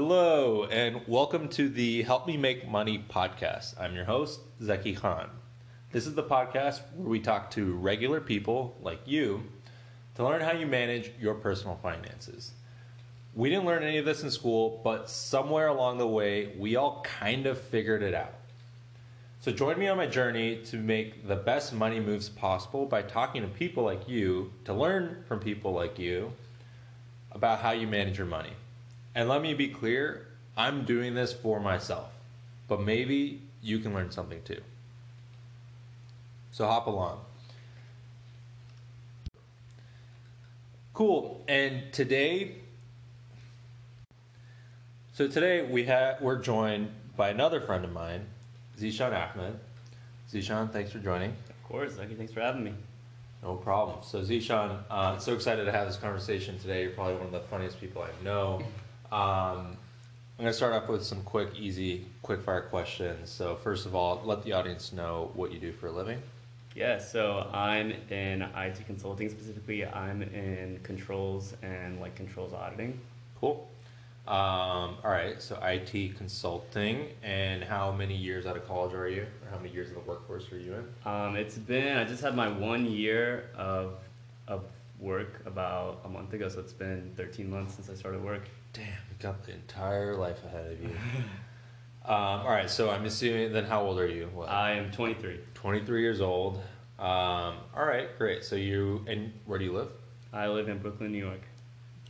Hello, and welcome to the Help Me Make Money podcast. I'm your host, Zeki Khan. This is the podcast where we talk to regular people like you to learn how you manage your personal finances. We didn't learn any of this in school, but somewhere along the way, we all kind of figured it out. So join me on my journey to make the best money moves possible by talking to people like you, to learn from people like you about how you manage your money. And let me be clear, I'm doing this for myself, but maybe you can learn something too. So hop along. Cool. And today so today we have we're joined by another friend of mine, Zishan Ahmed. Zishan, thanks for joining. Of course, Lucky. Thanks for having me. No problem. So Zishan, uh, so excited to have this conversation today. You're probably one of the funniest people I know. Um, I'm going to start off with some quick, easy, quick fire questions. So first of all, let the audience know what you do for a living. Yeah, so I'm in IT consulting specifically. I'm in controls and like controls auditing. Cool. Um, all right, so IT consulting, and how many years out of college are you, or how many years in the workforce are you in? Um, it's been I just had my one year of of work about a month ago, so it's been 13 months since I started work. Damn, you got the entire life ahead of you. um, all right, so I'm assuming then how old are you? What? I am 23. 23 years old. Um, all right, great. So you and where do you live? I live in Brooklyn, New York.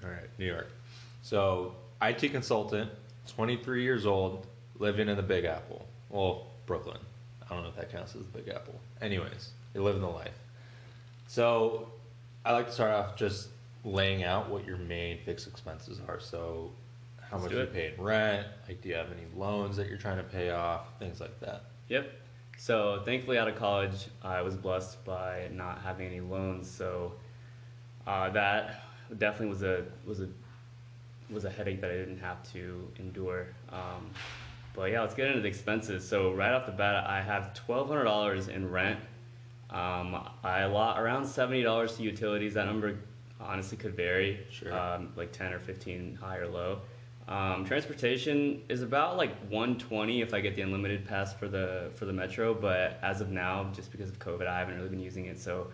All right, New York. So IT consultant, 23 years old, living in the Big Apple. Well, Brooklyn. I don't know if that counts as the Big Apple. Anyways, you're living the life. So I like to start off just laying out what your main fixed expenses are. So how Let's much you pay in rent, like do you have any loans that you're trying to pay off, things like that. Yep. So thankfully out of college, I was blessed by not having any loans. So uh, that definitely was a was a was a headache that I didn't have to endure. Um, but yeah, let's get into the expenses. So right off the bat, I have twelve hundred dollars in rent. Um, I allot around seventy dollars to utilities. That number honestly could vary, sure. um, like ten or fifteen, high or low. Um, transportation is about like 120 if I get the unlimited pass for the for the metro, but as of now, just because of COVID, I haven't really been using it. So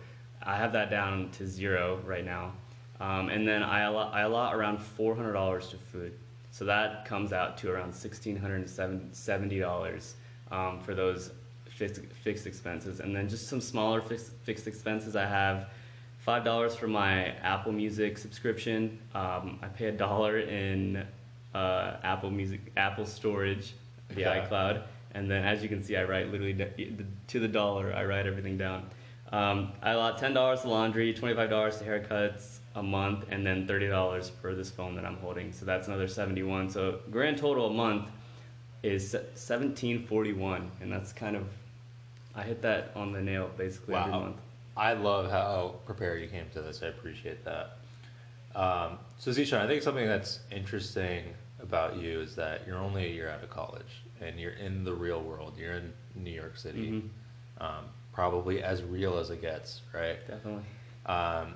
I have that down to zero right now. Um, and then I allot, I allot around $400 to food. So that comes out to around $1,670 um, for those fixed, fixed expenses. And then just some smaller fixed, fixed expenses. I have $5 for my Apple Music subscription. Um, I pay a dollar in uh, Apple Music, Apple storage, the yeah. iCloud. And then as you can see, I write literally to the dollar, I write everything down. Um, I allot $10 to laundry, $25 to haircuts, a month and then $30 for this phone that I'm holding. So that's another 71. So grand total a month is 1741 and that's kind of I hit that on the nail basically wow. every month. I love how prepared you came to this. I appreciate that. Um, so Zishan, I think something that's interesting about you is that you're only a year out of college and you're in the real world. You're in New York City, mm-hmm. um, probably as real as it gets, right? Definitely. Um,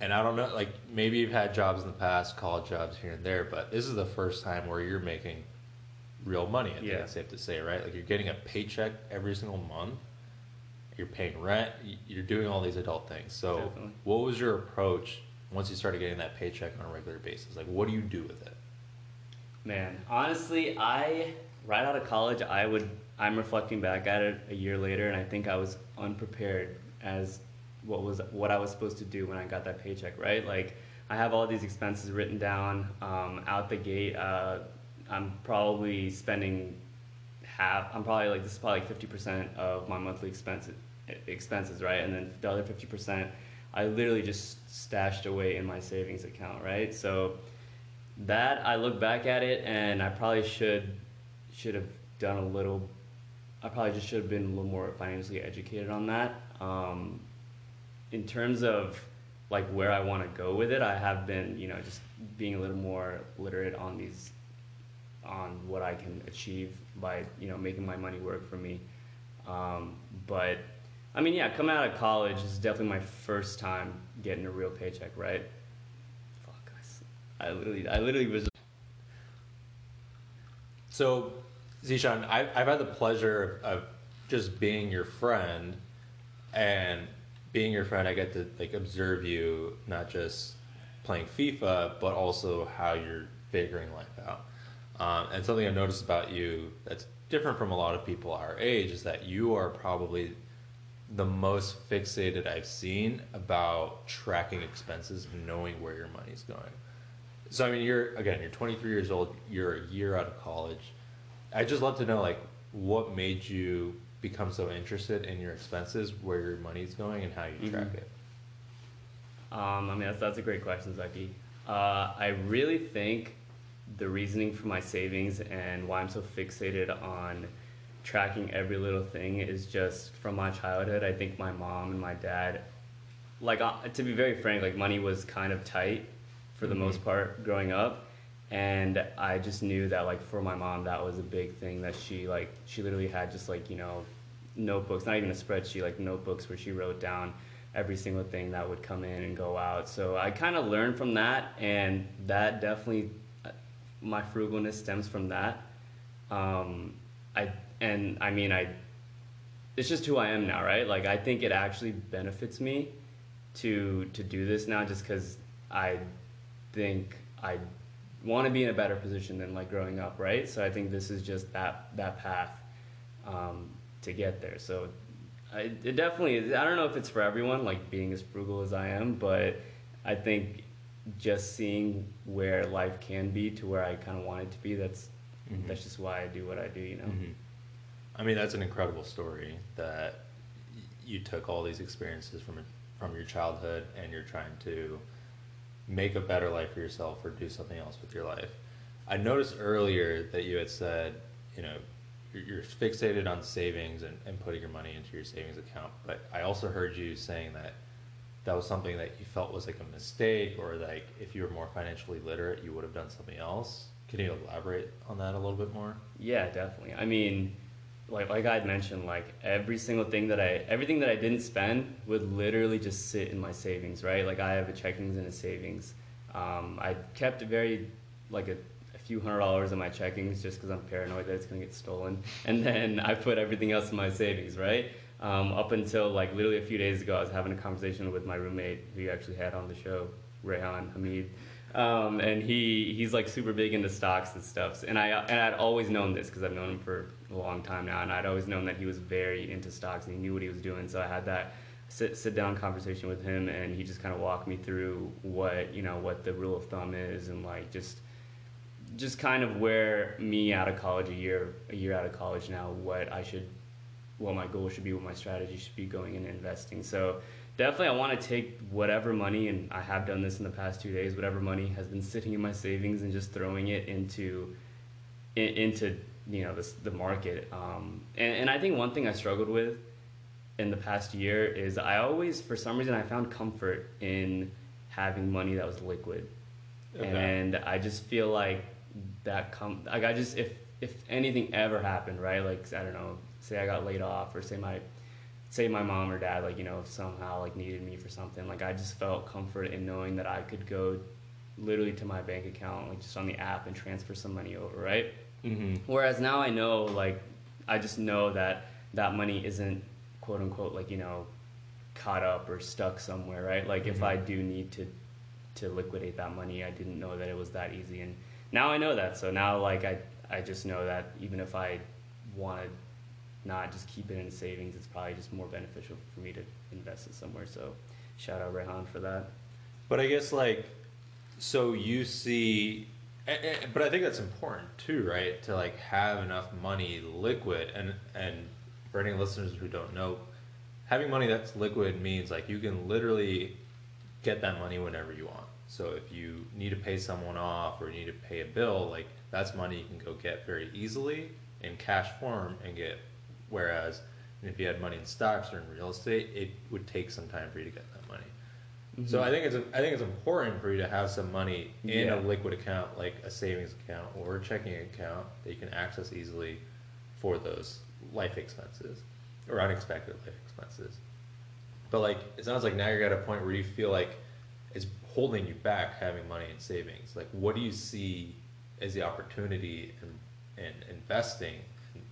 and I don't know, like maybe you've had jobs in the past, college jobs here and there, but this is the first time where you're making real money. I think yeah. it's safe to say, right? Like you're getting a paycheck every single month. You're paying rent. You're doing all these adult things. So, Definitely. what was your approach once you started getting that paycheck on a regular basis? Like, what do you do with it? Man, honestly, I right out of college, I would. I'm reflecting back at it a year later, and I think I was unprepared as what was what I was supposed to do when I got that paycheck, right? Like I have all these expenses written down um, out the gate. Uh, I'm probably spending half. I'm probably like this is probably like fifty percent of my monthly expenses expenses, right? And then the other fifty percent, I literally just stashed away in my savings account, right? So that I look back at it and I probably should should have done a little. I probably just should have been a little more financially educated on that. Um, in terms of like where I want to go with it, I have been, you know, just being a little more literate on these, on what I can achieve by, you know, making my money work for me. Um, but I mean, yeah, coming out of college is definitely my first time getting a real paycheck, right? Fuck, I, I literally, I literally was. So, Zishan, I've, I've had the pleasure of just being your friend, and being your friend, I get to like observe you not just playing FIFA, but also how you're figuring life out. Um, and something I've noticed about you that's different from a lot of people our age is that you are probably the most fixated I've seen about tracking expenses and knowing where your money's going. So I mean, you're again, you're 23 years old. You're a year out of college. I just love to know like what made you become so interested in your expenses, where your money's going, and how you track Mhm. it. Um, I mean, that's, that's a great question, Zaki. Uh, I really think the reasoning for my savings and why I'm so fixated on tracking every little thing is just from my childhood. I think my mom and my dad, like, uh, to be very frank, like, money was kind of tight for the Mhm. most part growing up. And I just knew that, like, for my mom, that was a big thing that she, like, she literally had just, like, you know, notebooks, not even a spreadsheet, like notebooks where she wrote down every single thing that would come in and go out. So I kind of learned from that, and that definitely, my frugalness stems from that. Um, I and I mean I, it's just who I am now, right? Like I think it actually benefits me to to do this now, just because I think I want to be in a better position than like growing up, right? So I think this is just that that path um, to get there. So I, it definitely is. I don't know if it's for everyone, like being as frugal as I am, but I think just seeing where life can be to where I kind of want it to be. That's Mhm. that's just why I do what I do. You know. Mhm. I mean, that's an incredible story that you took all these experiences from from your childhood and you're trying to make a better life for yourself or do something else with your life. I noticed earlier that you had said, you know, you're, you're fixated on savings and, and putting your money into your savings account, but I also heard you saying that that was something that you felt was like a mistake or like if you were more financially literate, you would have done something else. Can you elaborate on that a little bit more? Yeah, definitely. I mean, like like I'd mentioned, like every single thing that I everything that I didn't spend would literally just sit in my savings, right? Like I have a checkings and a savings. Um, I kept a very like a, a few hundred dollars in my checkings just because I'm paranoid that it's gonna get stolen, and then I put everything else in my savings, right? Um, up until like literally a few days ago, I was having a conversation with my roommate who you actually had on the show, Rehan Hamid. Um, and he he's like super big into stocks and stuff. And I and I'd always known this because I've known him for a long time now, and I'd always known that he was very into stocks and he knew what he was doing. So I had that sit sit down conversation with him, and he just kind of walked me through what you know what the rule of thumb is, and like just just kind of where me out of college a year a year out of college now what I should what my goal should be, what my strategy should be going into investing. So definitely I want to take whatever money and I have done this in the past two days, whatever money has been sitting in my savings and just throwing it into in, into you know this, the market. Um, and, and I think one thing I struggled with in the past year is I always for some reason I found comfort in having money that was liquid. Okay. And I just feel like that come like I just if if anything ever happened, right? Like I don't know, say I got laid off or say my say my mom or dad like you know somehow like needed me for something like i just felt comfort in knowing that i could go literally to my bank account like just on the app and transfer some money over right Mm-hmm. whereas now i know like i just know that that money isn't quote unquote like you know caught up or stuck somewhere right like if Mhm. i do need to to liquidate that money i didn't know that it was that easy and now i know that so now like i i just know that even if i wanted not just keep it in savings. It's probably just more beneficial for me to invest it somewhere. So, shout out Rehan for that. But I guess like, so you see, but I think that's important too, right? To like have enough money liquid, and and for any listeners who don't know, having money that's liquid means like you can literally get that money whenever you want. So if you need to pay someone off or you need to pay a bill, like that's money you can go get very easily in cash form and get. Whereas if you had money in stocks or in real estate, it would take some time for you to get that money. Mm-hmm. So I think it's I think it's important for you to have some money in Yeah. a liquid account, like a savings account or a checking account that you can access easily for those life expenses or unexpected life expenses. But like it sounds like now you're at a point where you feel like it's holding you back having money in savings. Like what do you see as the opportunity and in investing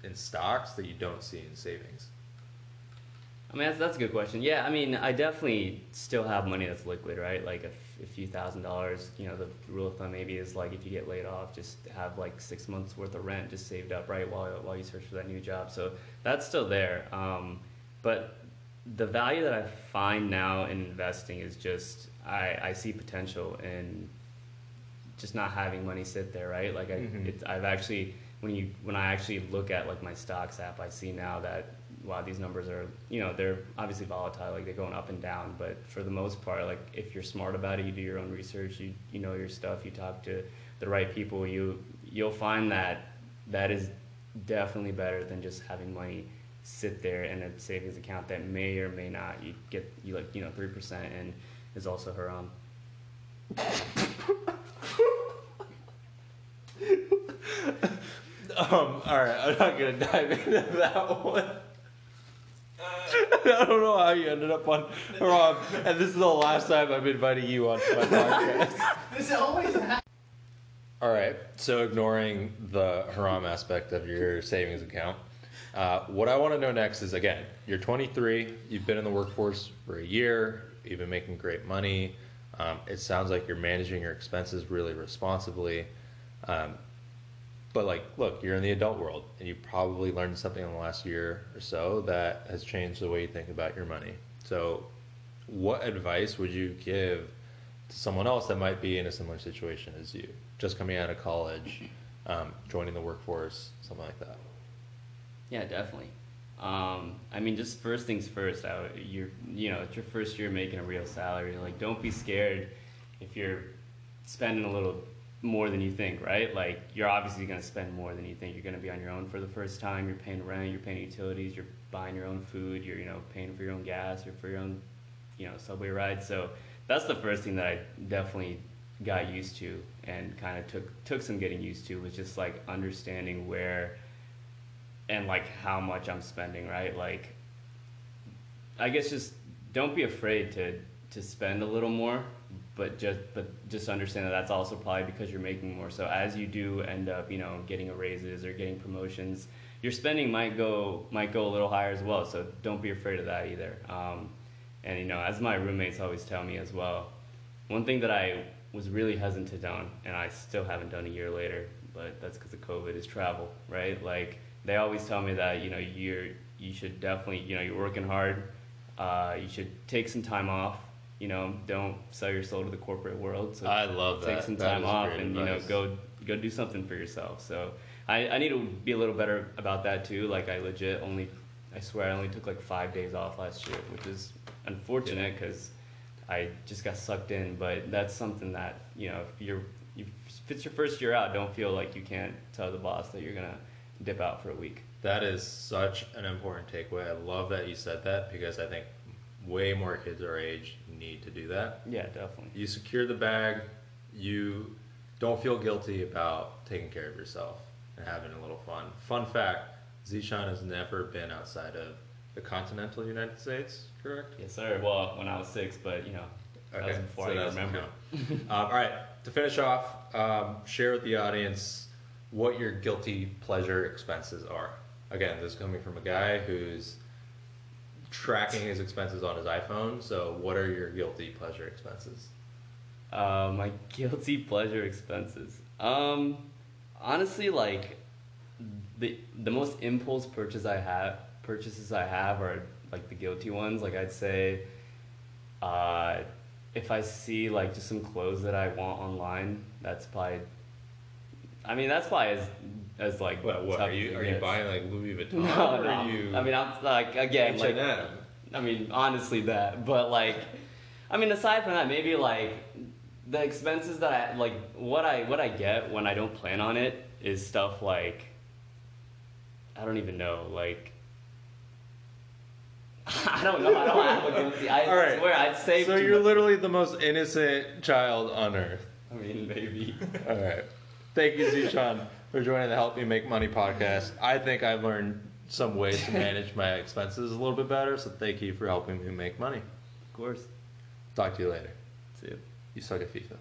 in stocks that you don't see in savings? I mean, that's, that's a good question. Yeah, I mean, I definitely still have money that's liquid, right? Like a, f- a few thousand dollars. You know, the rule of thumb maybe is like if you get laid off, just have like six months worth of rent just saved up, right, while while you search for that new job. So that's still there. Um, but the value that I find now in investing is just I, I see potential in just not having money sit there, right? Like I, Mhm. it's, I've actually when you when I actually look at like my stocks app, I see now that wow, these numbers are you know they're obviously volatile, like they're going up and down, but for the most part, like if you're smart about it, you do your own research, you you know your stuff, you talk to the right people, you you'll find that that is definitely better than just having money sit there in a savings account that may or may not you get you like you know three percent and is also haram. Um, all right, I'm not gonna dive into that one. I don't know how you ended up on Rob, and this is the last time I'm inviting you on my podcast. This always happens. All right, so ignoring the haram aspect of your savings account, uh, what I want to know next is again, you're 23, you've been in the workforce for a year, you've been making great money. Um, it sounds like you're managing your expenses really responsibly. Um, but like, look, you're in the adult world, and you probably learned something in the last year or so that has changed the way you think about your money. So, what advice would you give to someone else that might be in a similar situation as you, just coming out of college, um, joining the workforce, something like that? Yeah, definitely. Um, I mean, just first things first. I, you're, you know, it's your first year making a real salary. Like, don't be scared if you're spending a little more than you think, right? Like, you're obviously going to spend more than you think. You're going to be on your own for the first time. You're paying rent. You're paying utilities. You're buying your own food. You're, you know, paying for your own gas or for your own, you know, subway ride. So that's the first thing that I definitely got used to and kind of took took some getting used to was just like understanding where and like how much I'm spending, right? Like, I guess just don't be afraid to to spend a little more, but just but just understand that that's also probably because you're making more. So as you do end up, you know, getting raises or getting promotions, your spending might go might go a little higher as well. So don't be afraid of that either. Um, and you know, as my roommates always tell me as well, one thing that I was really hesitant on, and I still haven't done a year later, but that's because of COVID, is travel, right? Like they always tell me that you know you're you should definitely you know you're working hard, uh, you should take some time off. You know, don't sell your soul to the corporate world. So I love take that. some That time off and you know go go do something for yourself. So I, I need to be a little better about that too. Like I legit only I swear I only took like five days off last year, which is unfortunate because I just got sucked in. But that's something that you know if you're if it's your first year out, don't feel like you can't tell the boss that you're gonna dip out for a week. That is such an important takeaway. I love that you said that because I think way more kids our age need to do that. Yeah, definitely. You secure the bag, you don't feel guilty about taking care of yourself and having a little fun. Fun fact Zishan has never been outside of the continental United States, correct? Yes, sir. Well, when I was six, but you know, that was before I even doesn't remember. um, all right, to finish off, um, share with the audience what your guilty pleasure expenses are. Again, this is coming from a guy who's tracking his expenses on his iPhone. So, what are your guilty pleasure expenses? Uh, my guilty pleasure expenses. Um, honestly, like the the most impulse purchase I have purchases I have are like the guilty ones. Like I'd say, uh, if I see like just some clothes that I want online, that's probably. I mean, that's probably as as like. What, what are you? Are you buying like Louis Vuitton? No, or no. Are you? I mean, I'm like again, like H&M? I mean, honestly, that. But like, I mean, aside from that, maybe like the expenses that I like, what I what I get when I don't plan on it is stuff like I don't even know, like. I don't know. I don't have a guilty. I All right. swear I'd save. so you're much. literally the most innocent child on earth. I mean, maybe. All right. Thank you, Zishan, for joining the Help Me Make Money podcast. I think I've learned some ways to manage my expenses a little bit better, so thank you for helping me make money. Of course. Talk to you later. See ya. You suck at FIFA.